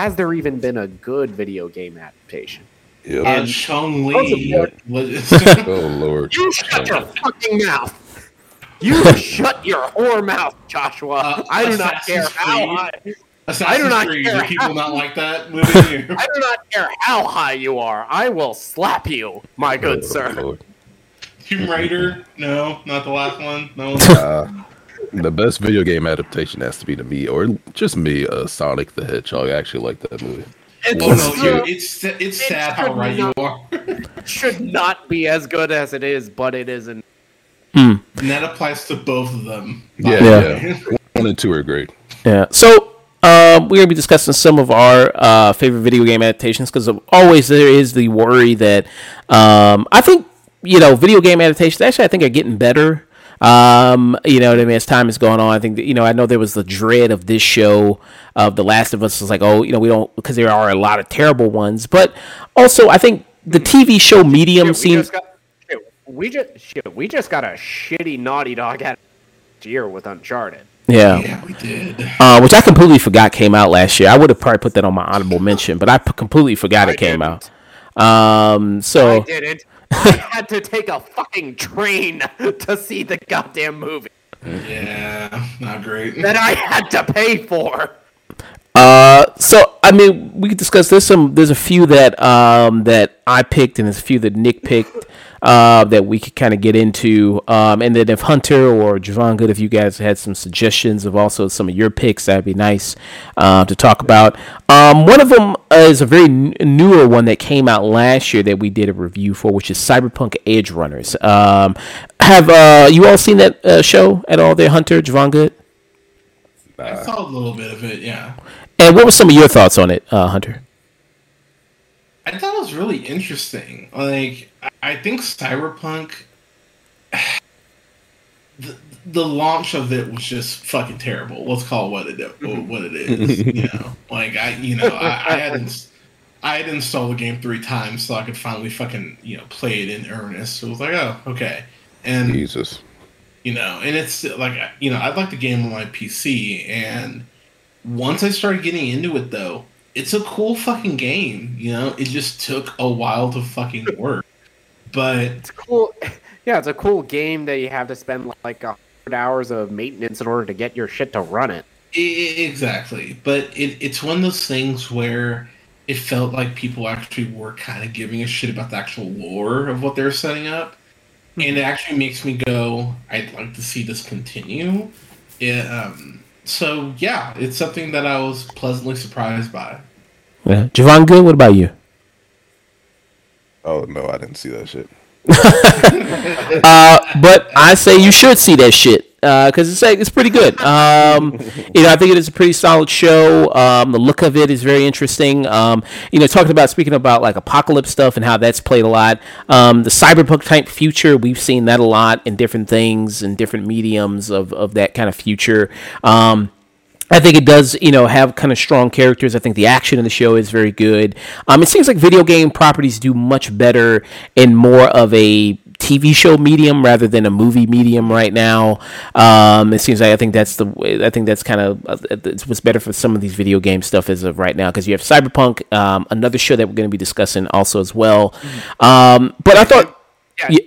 Has there even been a good video game adaptation? Yep. And Chong Li was. oh lord. You shut your fucking mouth! You shut your whore mouth, Joshua! Uh, I do not care how Creed. high. Assassin's I do not Creed, care people how- not like that movie? I do not care how high you are. I will slap you, my good Oh, sir. Lord. Tomb Raider? No, not the last one. No. Uh, the best video game adaptation has to be to me, or just me, uh, Sonic the Hedgehog. I actually like that movie. It's, Oh no, uh, you're, it's it's it sad how should right you not- are. should not be as good as it is, but it isn't. And that applies to both of them. by Yeah, yeah. One and two are great. Yeah. So um, we're gonna be discussing some of our uh, favorite video game adaptations because always there is the worry that um, I think you know video game adaptations actually I think are getting better. Um, you know what I mean? As time is going on, I think that, you know I know there was the dread of this show of The Last of Us was like, oh, you know, we don't because there are a lot of terrible ones, but also I think the TV show medium Shit, we seems just got. Shit, we just shit, we just got a shitty Naughty Dog at year with Uncharted. Yeah. Yeah, we did. uh, which I completely forgot came out last year. I would have probably put that on my honorable mention, but I p- completely forgot I it came didn't. out. Um, I didn't. I had to take a fucking train to see the goddamn movie Yeah, not great. that I had to pay for. Uh, so I mean, we could discuss. There's some. There's a few that um that I picked, and there's a few that Nick picked. Uh, that we could kind of get into. Um, and then if Hunter or Jevan Good, if you guys had some suggestions of also some of your picks, that'd be nice uh, to talk about. Um, one of them is a very n- newer one that came out last year that we did a review for, which is Cyberpunk Edgerunners. Um, have uh, you all seen that uh, show at all? There, Hunter, Jevan Good. I saw a little bit of it. Yeah, And what were some of your thoughts on it, uh, Hunter? I thought it was really interesting. Like, I- I think Cyberpunk. The, the launch of it was just fucking terrible. Let's call it what it what it is. You know, like I, you know, I, I had ins- I had installed the game three times so I could finally fucking you know play it in earnest. So it was like, oh, okay, and Jesus. You know and it's like you know i'd like the game on my pc and once i started getting into it though it's a cool fucking game you know it just took a while to fucking work but It's cool. Yeah, it's a cool game that you have to spend like a hundred hours of maintenance in order to get your shit to run it. Exactly but it, it's one of those things where it felt like people actually were kind of giving a shit about the actual lore of what they're setting up and it actually makes me go i'd like to see this continue it, um, so yeah it's something that i was pleasantly surprised by Yeah. Jevan Good, what about you? Oh no, I didn't see that shit. Uh, but I say you should see that shit because it's like, it's pretty good. Um, you know, I think it is a pretty solid show. Um, the look of it is very interesting. Um, you know, talking about speaking about like apocalypse stuff and how that's played a lot. Um, the cyberpunk type future, we've seen that a lot in different things and different mediums of of that kind of future. Um, I think it does, you know, have kind of strong characters. I think the action in the show is very good. Um, it seems like video game properties do much better in more of a TV show medium rather than a movie medium right now. Um, it seems like I think that's the way- I think that's kind of uh, what's better for some of these video game stuff as of right now because you have Cyberpunk, um, another show that we're going to be discussing also as well. Um, but I thought, Yeah, yeah,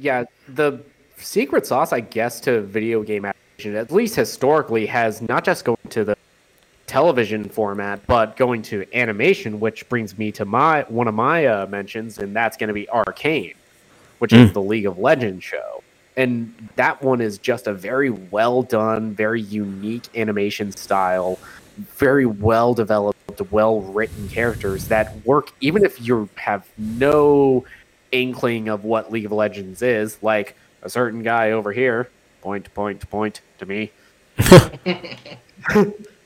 yeah. The secret sauce, I guess, to video game adaptation, at least historically, has not just going to the television format, but going to animation, which brings me to my one of my uh, mentions, and that's going to be Arcane, which hmm. is the League of Legends show. And that one is just a very well done, very unique animation style, very well developed, well written characters that work even if you have no inkling of what League of Legends is, like a certain guy over here, point, point, point to me.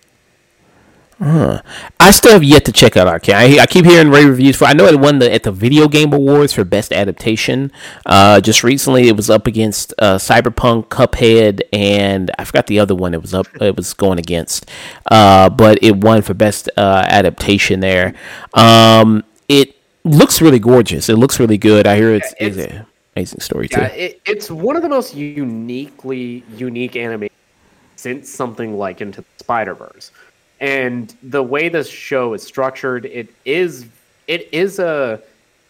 I still have yet to check out Arcane. I, I keep hearing rave reviews for. I know it won the at the Video Game Awards for Best Adaptation. Uh, just recently, it was up against uh, Cyberpunk, Cuphead, and I forgot the other one. It was up. It was going against, uh, but it won for Best uh, Adaptation there. Um, it looks really gorgeous. It looks really good. I hear it's, Yeah, it's, it's- an amazing story too. It, it's one of the most uniquely unique anime since something like Into the Spider Verse, and the way this show is structured, it is it is a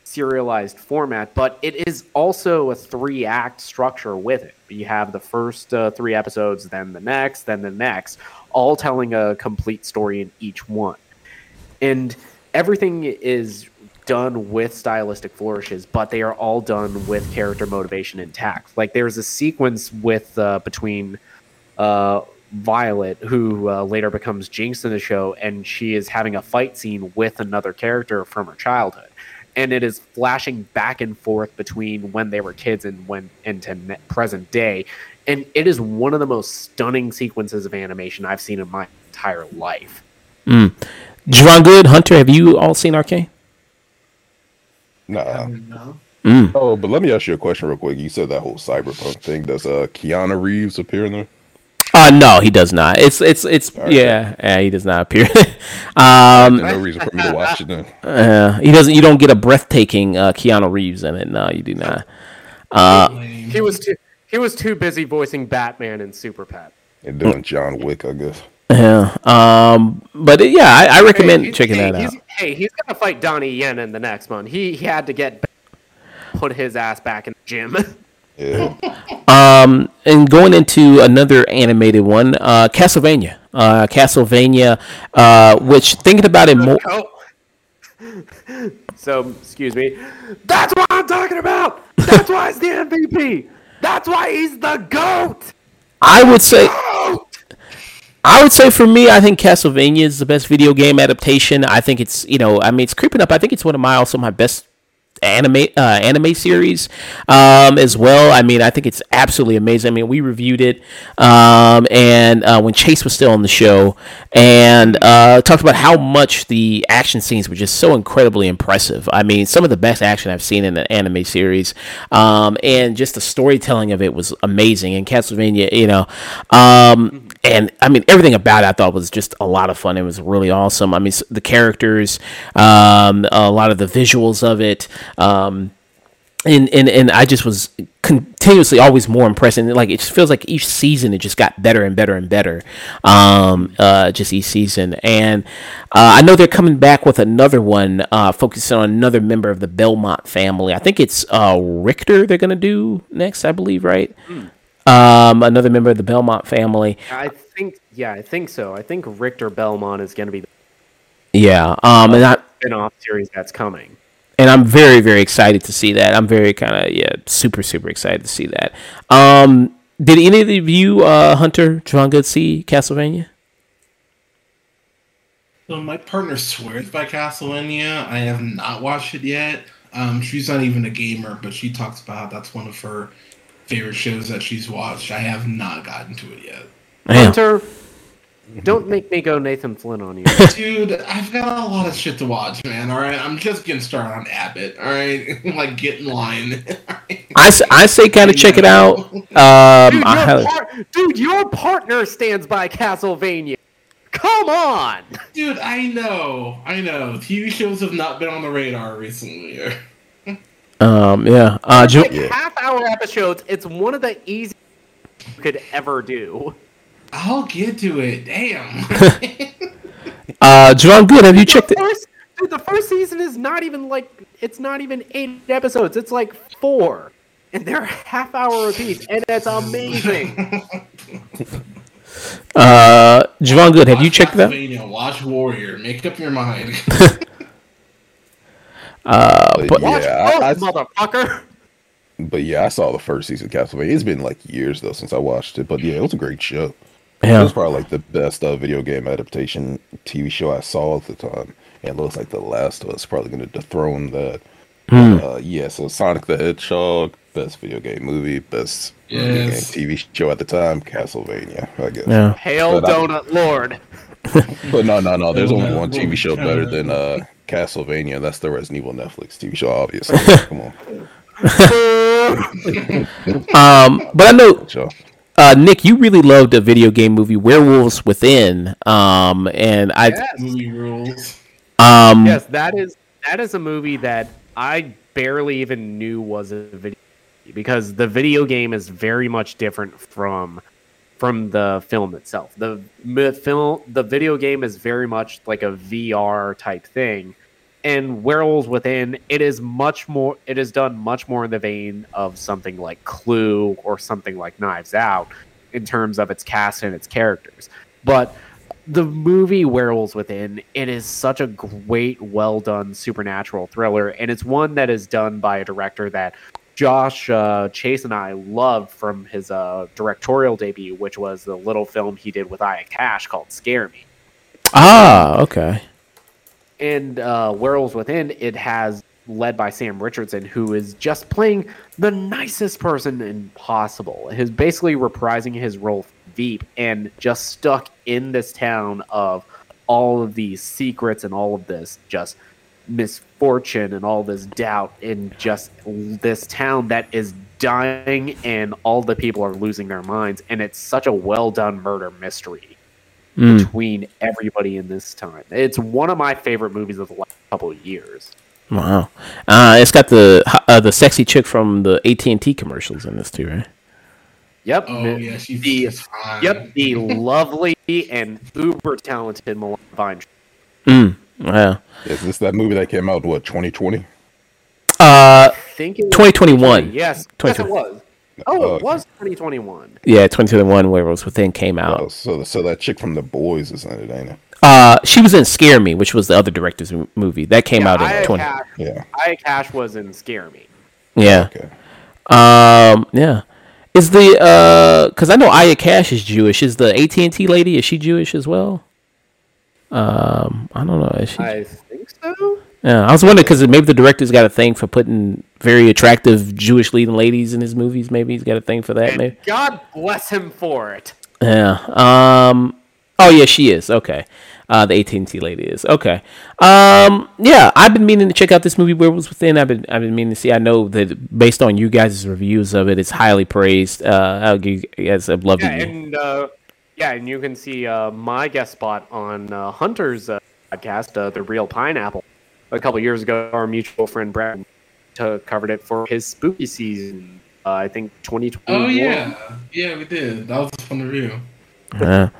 serialized format, but it is also a three act structure with it. You have the first uh, three episodes, then the next, then the next, all telling a complete story in each one and everything is done with stylistic flourishes, but they are all done with character motivation intact. Like there's a sequence with uh, between uh, Violet, who uh, later becomes Jinx in the show, and she is having a fight scene with another character from her childhood, and it is flashing back and forth between when they were kids and when into present day, and it is one of the most stunning sequences of animation I've seen in my entire life. Mm. Jevan Good, Hunter, have you all seen Arcane? Nah. No. Oh, but let me ask you a question real quick. You said that whole cyberpunk thing. Does uh Keanu Reeves appear in there? Uh no, he does not. It's it's it's yeah, yeah, he does not appear. um, no reason for me to watch it then. uh, he doesn't. You don't get a breathtaking uh, Keanu Reeves in it. No, you do not. Lame. He was too he was too busy voicing Batman and Super Pet. And doing John Wick, I guess. Yeah. Um, but uh, yeah, I, I recommend Hey, checking hey, that out. Hey, he's gonna fight Donnie Yen in the next one. He he had to get put his ass back in the gym. Yeah. Um, and going into another animated one, uh, Castlevania. Uh, Castlevania, uh, which thinking about it more. Oh. so excuse me. That's what I'm talking about. That's why he's the MVP. That's why he's the goat. I would say Goat! I would say for me, I think Castlevania is the best video game adaptation. I think it's you know, I mean, it's creeping up. I think it's one of my also my best anime uh, anime series um, as well. I mean, I think it's absolutely amazing. I mean, we reviewed it um, and uh, when Chase was still on the show and uh, talked about how much the action scenes were just so incredibly impressive. I mean, some of the best action I've seen in an anime series, um, and just the storytelling of it was amazing. And Castlevania, you know, um, and I mean everything about it I thought was just a lot of fun. It was really awesome. I mean, the characters, um, a lot of the visuals of it. Um, and, and and I just was continuously always more impressed, and like it just feels like each season it just got better and better and better, um, uh, just each season. And uh, I know they're coming back with another one, uh, focusing on another member of the Belmont family. I think it's uh, Richter they're gonna do next, I believe, right? Um, another member of the Belmont family. I think yeah, I think so. I think Richter Belmont is gonna be the Yeah, um, and I spin-off series that's coming. and I'm very very excited to see that. I'm very kind of yeah, super super excited to see that. Um, did any of you, uh, Hunter, Jevan Good, see Castlevania? So my partner swears by Castlevania. I have not watched it yet. Um, she's not even a gamer, but she talks about how that's one of her favorite shows that she's watched. I have not gotten to it yet. Man. Hunter, don't make me go Nathan Flynn on you. Dude, I've got a lot of shit to watch, man. All right, I'm just getting started on Abbott. All right, like get in line. I say kind of check it out. Um, Dude, your highly- par- dude, your partner stands by Castlevania. Come on. Dude, I know, I know. TV shows have not been on the radar recently. Um, yeah. Uh, It's Jo- like half-hour episodes. It's one of the easiest you could ever do. I'll get to it. Damn. uh, Jevan Good, have you checked it? dude, the first season is not even like it's not even eight episodes. It's like four, and they're half hour apiece, and that's amazing. Uh, Jevan Good, have you checked that? Watch Warrior. Make up your mind. But but- Watch yeah, I, I, both, motherfucker. but yeah, I saw the first season of Castlevania. It's been like years though since I watched it, but yeah, it was a great show. Yeah. It was probably like the best uh, video game adaptation TV show I saw at the time, and it looks like The Last of Us probably going to dethrone that. Hmm. Uh, yeah, so Sonic the Hedgehog, best video game movie, best video game Yes. TV show at the time, Castlevania, I guess. Yeah. Hail But I- Donut Lord. But no, no, no. There's only one TV show better than uh, Castlevania. That's the Resident Evil Netflix TV show, obviously. Come on, Um, but I know uh, Nick, you really loved a video game movie, Werewolves Within. Um, and I Yes. Movie rules. um Yes, that is that is a movie that I barely even knew was a video because the video game is very much different from from the film itself. The film, the video game is very much like a VR type thing, and Werewolves Within it is much more. It is done much more in the vein of something like Clue or something like Knives Out in terms of its cast and its characters, but the movie Werewolves Within, it is such a great, well done supernatural thriller, and it's one that is done by a director that Josh uh, Chase and I love from his uh, directorial debut, which was the little film he did with Aya Cash called Scare Me. Ah, okay. And uh, Werewolves Within, it has led by Sam Richardson, who is just playing the nicest person impossible. He's basically reprising his role Veep and just stuck in this town of all of these secrets and all of this just misfortune and all this doubt in just this town that is dying and all the people are losing their minds. And it's such a well done murder mystery Mm. between everybody in this time. It's one of my favorite movies of the last couple of years. Wow. Uh, it's got the uh, the sexy chick from the AT and T commercials in this too, right? Yep. Oh the- yeah, she's, the- she's fine. Yep. The lovely and uber talented Milana Vayntrub. Mm. Wow. Is this that movie that came out what 2020? Uh, I think it was 2021. Yes. Yes, 2020. it was. Oh, Oh, it was 2021. yeah, 2021 Werewolves Within came Oh, out. so so that chick from The Boys is in it, ain't it? Uh, she was in Scare Me, which was the other director's m- movie that came out in Aya 20. Cash, Yeah. Aya Cash was in Scare Me. Yeah. Okay. Um. Yeah. Is the uh? Because I know Aya Cash is Jewish. Is the AT and T lady? Is she Jewish as well? Um. I don't know. Is she? I think so. Yeah, I was wondering because maybe the director's got a thing for putting very attractive Jewish leading ladies in his movies. Maybe he's got a thing for that. And Maybe. God bless him for it. Yeah. Um. Oh yeah, she is. Okay. Uh, the AT and T lady is okay. Um. Yeah, I've been meaning to check out this movie. Werewolves Within. I've been. I've been meaning to see. I know that based on you guys' reviews of it, it's highly praised. Uh, I'll give you guys. I've loved Yeah, it. and uh, yeah, and you can see uh, my guest spot on uh, Hunter's uh, podcast, uh, The Reel Pineapple. A couple years ago, our mutual friend Brad uh, covered it for his spooky season. Uh, I think 2020. Oh yeah, yeah, we did. That was a fun review. Yeah.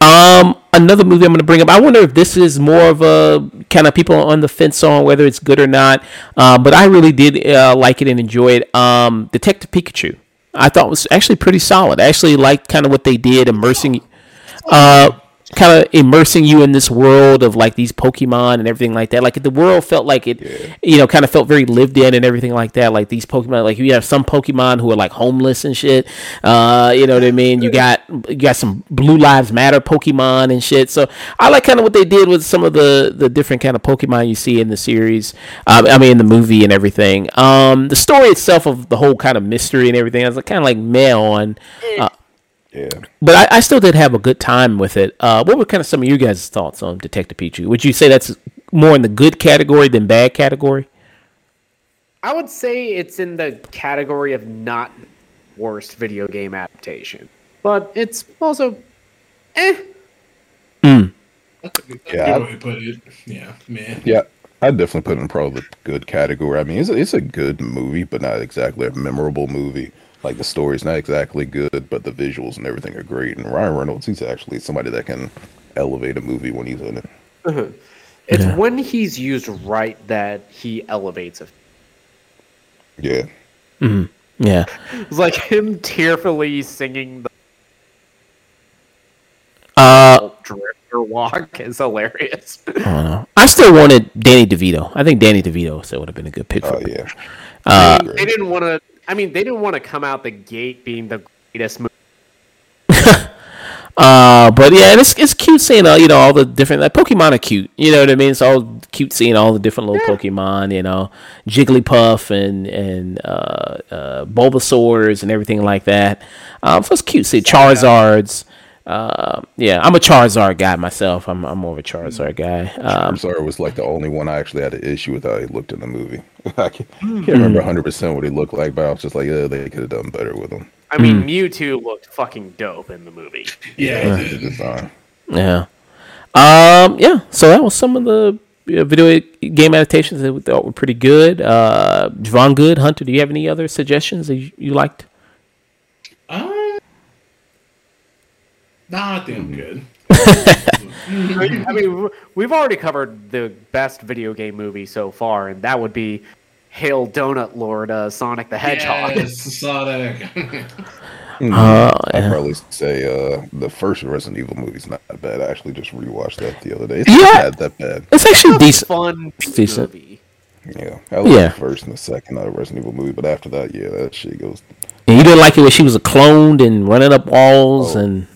Um, another movie I'm going to bring up. I wonder if this is more of a kind of people on the fence on whether it's good or not. Uh, but I really did uh, like it and enjoy it. Um, Detective Pikachu. I thought was actually pretty solid. I actually liked kind of what they did, immersing, uh, kind of immersing you in this world of like these Pokemon and everything like that. Like the world felt like it, you know, kind of felt very lived in and everything like that. Like these Pokemon, like you have some Pokemon who are like homeless and shit. Uh, you know what I mean? You got you got some Blue Lives Matter Pokemon and shit. So I like kind of what they did with some of the the different kind of Pokemon you see in the series. Um, I mean, in the movie and everything. Um, the story itself of the whole kind of mystery and everything, I was like, kind of like meh on. Uh, Yeah. but I, I still did have a good time with it. Uh, what were kind of some of you guys' thoughts on Detective Pikachu? Would you say that's more in the good category than bad category? I would say it's in the category of not worst video game adaptation, but it's also eh. That's a good, that's Yeah, a good put it. Yeah, man. Yeah. I'd definitely put it in probably the good category. I mean, it's a, it's a good movie, but not exactly a memorable movie. Like the story's not exactly good, but the visuals and everything are great. And Ryan Reynolds, he's actually somebody that can elevate a movie when he's in it. Mm-hmm. It's Yeah. when he's used right that he elevates it. Yeah. Mm-hmm. Yeah. It's like him tearfully singing the Uh, drifter walk is hilarious. I don't know. I still wanted Danny DeVito. I think Danny DeVito still would have been a good pick oh, for Oh me. yeah. I uh, mean, they didn't want to. I mean, they didn't want to come out the gate being the greatest movie. Uh, but yeah, it's it's cute seeing all you know all the different like Pokemon are cute. You know what I mean? It's all cute seeing all the different little Pokemon. You know, Jigglypuff and and uh, uh, Bulbasaurs and everything like that. Um, so it's cute. See Charizards. Uh, yeah, I'm a Charizard guy myself. I'm I'm more of a Charizard guy. Um, Charizard was like the only one I actually had an issue with how he looked in the movie. I can't, can't remember 100 percent what he looked like, but I was just like, yeah, they could have done better with him. I mean, Mewtwo looked fucking dope in the movie. Yeah, The design. yeah. Um, yeah. So that was some of the video game adaptations that we thought were pretty good. Uh, Jevan Good, Hunter. Do you have any other suggestions that you, you liked? Nah, I good. I mean, we've already covered the best video game movie so far, and that would be Hail Donut Lord uh, Sonic the Hedgehog. Yes, Sonic. Uh, I'd yeah. probably say uh, the first Resident Evil movie's not that bad. I actually just rewatched that the other day. It's Yeah. not bad, that bad. It's actually decent. Fun decent. movie. Yeah, I like Yeah. the first and the second uh, Resident Evil movie, but after that, yeah, that shit goes. And you didn't like it when she was a cloned and running up walls and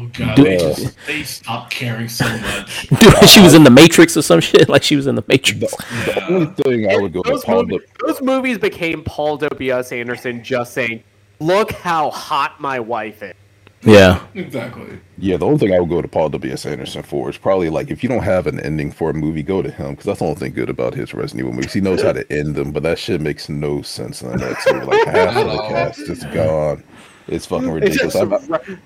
oh god, Do- they just they stopped caring so much. dude, she was in the Matrix or some shit. Like she was in the Matrix. The only thing I would go to Those, Paul movies, those movies became Paul W.S. Anderson just saying, "Look how hot my wife is." Yeah. Exactly. Yeah, the only thing I would go to Paul W.S. Anderson for is probably like if you don't have an ending for a movie, go to him because that's the only thing good about his Resident Evil movies. He knows how to end them, but that shit makes no sense in the next movie. Like half of the cast is gone. It's fucking It's ridiculous. just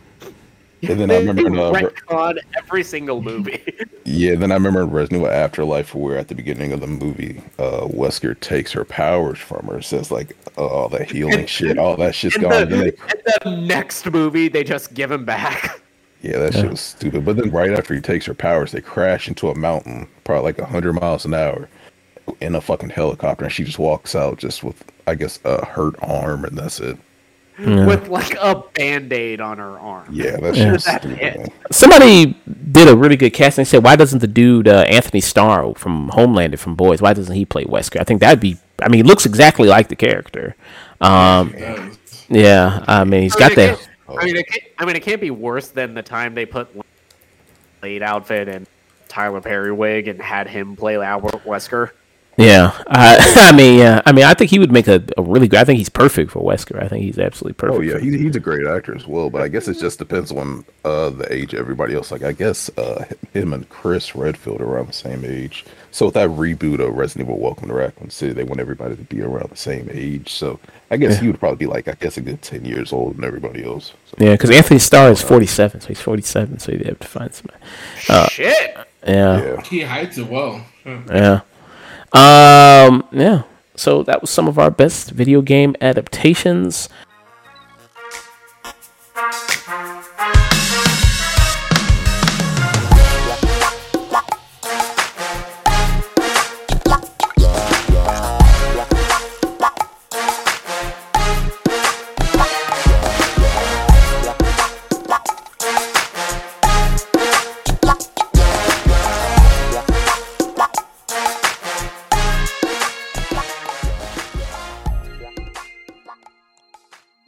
I, re- and then I remember in, uh, retcon every single movie. yeah, then I remember in Resident Evil Afterlife where at the beginning of the movie, uh, Wesker takes her powers from her. Says like uh, all that healing shit, all that shit's in, gone. Then the, they, in the next movie, they just give him back. Yeah, that shit was stupid. But then right after he takes her powers, they crash into a mountain, probably like hundred miles an hour, in a fucking helicopter, and she just walks out just with, I guess, a hurt arm, and that's it. With like a band-aid on her arm. Yeah, that shit was That's stupid. it. Somebody did a really good casting. They said, "Why doesn't the dude uh, Anthony Starr from Homelander from Boys? Why doesn't he play Wesker?" I think that'd be. I mean, he looks exactly like the character. Um, That was- yeah, I mean, he's I got mean, it that. I mean, it can't, I mean, it can't be worse than the time they put late outfit and Tyler Perry wig and had him play Albert Wesker. Yeah, I, I mean, yeah, I mean, I think he would make a, a really good. I think he's perfect for Wesker. I think he's absolutely perfect. Oh yeah, for- he, he's a great actor as well. But I guess it just depends on uh, the age of everybody else. Like I guess uh, him and Chris Redfield are around the same age. So with that reboot of Resident Evil: Welcome to Raccoon City, they want everybody to be around the same age. So I guess Yeah. he would probably be like I guess a good ten years older than everybody else. So, yeah, because Anthony Starr is forty-seven, so he's forty-seven. So you'd have to find somebody. Shit. Yeah, yeah. he hides it well. Huh. yeah, um, yeah. So that was some of our best video game adaptations.